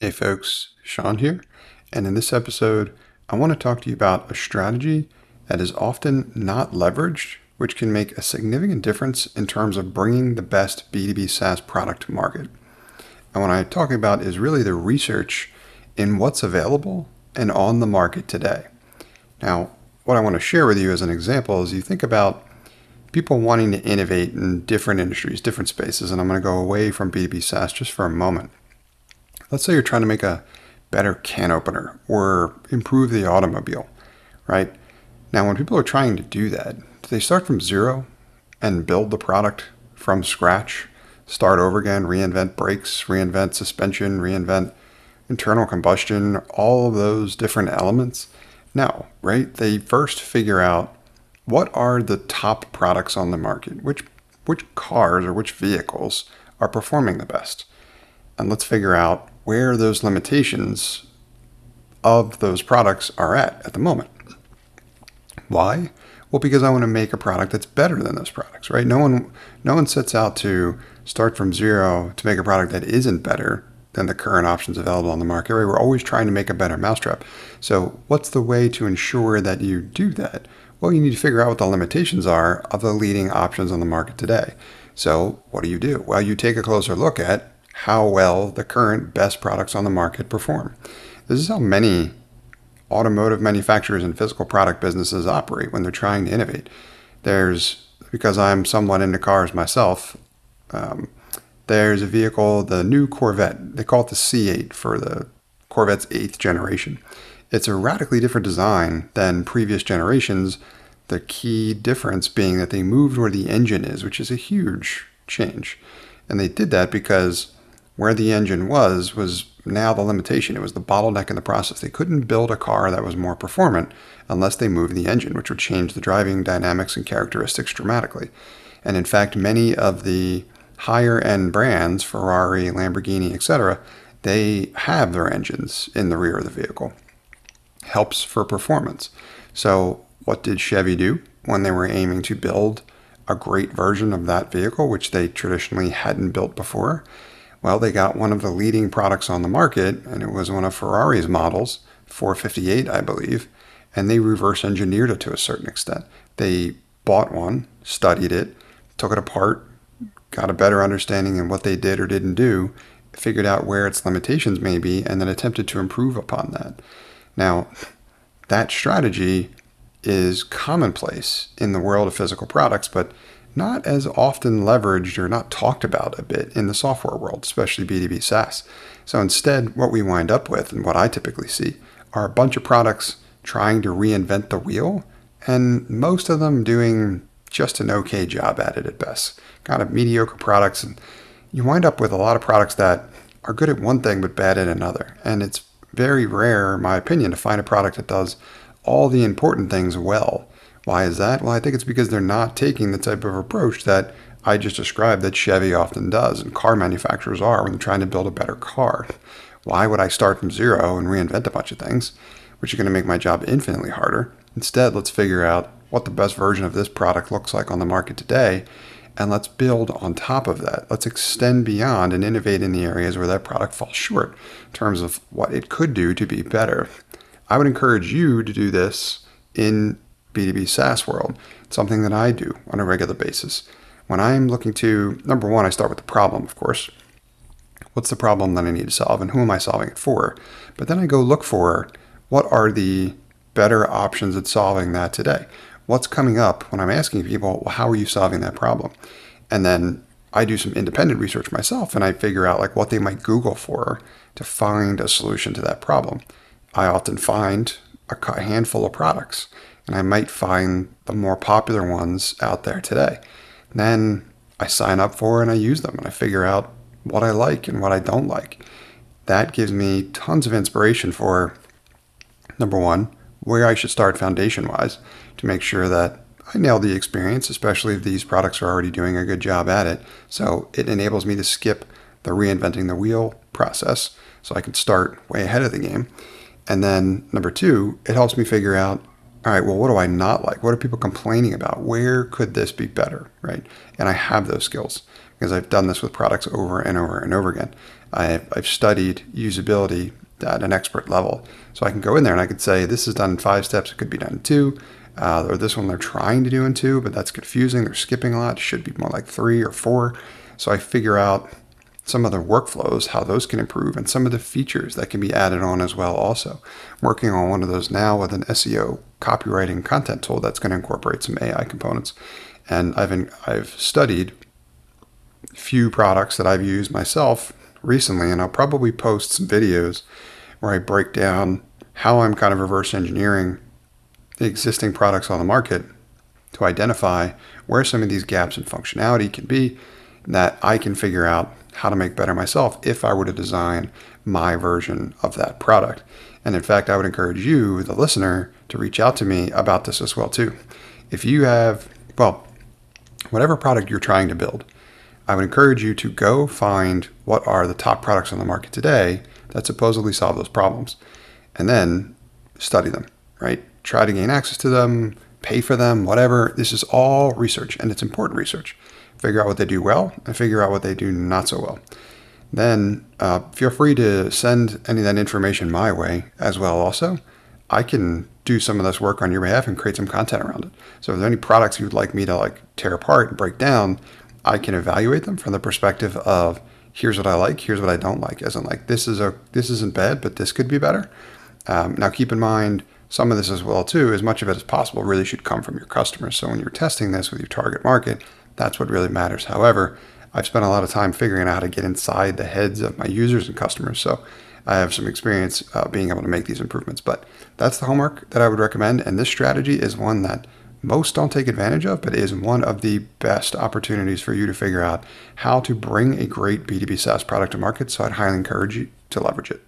Hey folks, Sean here, and in this episode, I want to talk to you about a strategy that is often not leveraged, which can make a significant difference in terms of bringing the best B2B SaaS product to market. And what I'm talking about is really the research in what's available and on the market today. Now, what I want to share with you as an example is you think about people wanting to innovate in different industries, different spaces, and I'm going to go away from B2B SaaS just for a moment. Let's say you're trying to make a better can opener or improve the automobile, right? Now, when people are trying to do that, do they start from zero and build the product from scratch, start over again, reinvent brakes, reinvent suspension, reinvent internal combustion, all of those different elements? No, right? They first figure out what are the top products on the market, which which cars or which vehicles are performing the best. And let's figure out where those limitations of those products are at at the moment. Why? Well, because I want to make a product that's better than those products, right? No one, no one sets out to start from zero to make a product that isn't better than the current options available on the market, right? We're always trying to make a better mousetrap. So, what's the way to ensure that you do that? Well, you need to figure out what the limitations are of the leading options on the market today. So, what do you do? Well, you take a closer look at how well the current best products on the market perform. This is how many automotive manufacturers and physical product businesses operate when they're trying to innovate. There's, because I'm somewhat into cars myself, um, there's a vehicle, the new Corvette. They call it the C8 for the Corvette's eighth generation. It's a radically different design than previous generations. The key difference being that they moved where the engine is, which is a huge change. And they did that because where the engine was was now the limitation. It was the bottleneck in the process. They couldn't build a car that was more performant unless they moved the engine, which would change the driving dynamics and characteristics dramatically. And in fact, many of the higher end brands, Ferrari, Lamborghini, etc., they have their engines in the rear of the vehicle. Helps for performance. So, what did Chevy do when they were aiming to build a great version of that vehicle, which they traditionally hadn't built before? Well, they got one of the leading products on the market, and it was one of Ferrari's models, 458, I believe, and they reverse engineered it to a certain extent. They bought one, studied it, took it apart, got a better understanding of what they did or didn't do, figured out where its limitations may be, and then attempted to improve upon that. Now, that strategy is commonplace in the world of physical products, but not as often leveraged or not talked about a bit in the software world, especially B2B SaaS. So instead, what we wind up with, and what I typically see, are a bunch of products trying to reinvent the wheel, and most of them doing just an okay job at it at best. Kind of mediocre products, and you wind up with a lot of products that are good at one thing but bad at another. And it's very rare, in my opinion, to find a product that does all the important things well why is that? Well, I think it's because they're not taking the type of approach that I just described that Chevy often does and car manufacturers are when they're trying to build a better car. Why would I start from zero and reinvent a bunch of things, which are going to make my job infinitely harder? Instead, let's figure out what the best version of this product looks like on the market today, and let's build on top of that. Let's extend beyond and innovate in the areas where that product falls short in terms of what it could do to be better. I would encourage you to do this in B2B SaaS world. Something that I do on a regular basis. When I'm looking to, number one, I start with the problem, of course. What's the problem that I need to solve and who am I solving it for? But then I go look for what are the better options at solving that today? What's coming up when I'm asking people, well, how are you solving that problem? And then I do some independent research myself and I figure out like what they might Google for to find a solution to that problem. I often find a handful of products and I might find the more popular ones out there today. Then I sign up for and I use them and I figure out what I like and what I don't like. That gives me tons of inspiration for number one, where I should start foundation wise to make sure that I nail the experience, especially if these products are already doing a good job at it. So it enables me to skip the reinventing the wheel process so I can start way ahead of the game. And then number two, it helps me figure out all right, well, what do I not like? What are people complaining about? Where could this be better? Right. And I have those skills because I've done this with products over and over and over again. I've, I've studied usability at an expert level. So I can go in there and I could say, this is done in five steps, it could be done in two. Uh, or this one they're trying to do in two, but that's confusing. They're skipping a lot. It should be more like three or four. So I figure out some of the workflows, how those can improve, and some of the features that can be added on as well. Also, I'm working on one of those now with an SEO copywriting content tool that's going to incorporate some AI components. And I've in, I've studied few products that I've used myself recently, and I'll probably post some videos where I break down how I'm kind of reverse engineering the existing products on the market to identify where some of these gaps in functionality can be that I can figure out how to make better myself if I were to design my version of that product. And in fact, I would encourage you, the listener, to reach out to me about this as well too. If you have, well, whatever product you're trying to build, I would encourage you to go find what are the top products on the market today that supposedly solve those problems and then study them, right? Try to gain access to them, pay for them, whatever. This is all research and it's important research. Figure out what they do well and figure out what they do not so well. Then uh, feel free to send any of that information my way as well, also. I can do some of this work on your behalf and create some content around it. So if there are any products you'd like me to like tear apart and break down, I can evaluate them from the perspective of here's what I like, here's what I don't like. As in like this is a this isn't bad, but this could be better. Um, now keep in mind some of this as well too. As much of it as possible really should come from your customers. So when you're testing this with your target market, that's what really matters. However, I've spent a lot of time figuring out how to get inside the heads of my users and customers. So I have some experience uh, being able to make these improvements. But that's the homework that I would recommend. And this strategy is one that most don't take advantage of, but is one of the best opportunities for you to figure out how to bring a great B2B SaaS product to market. So I'd highly encourage you to leverage it.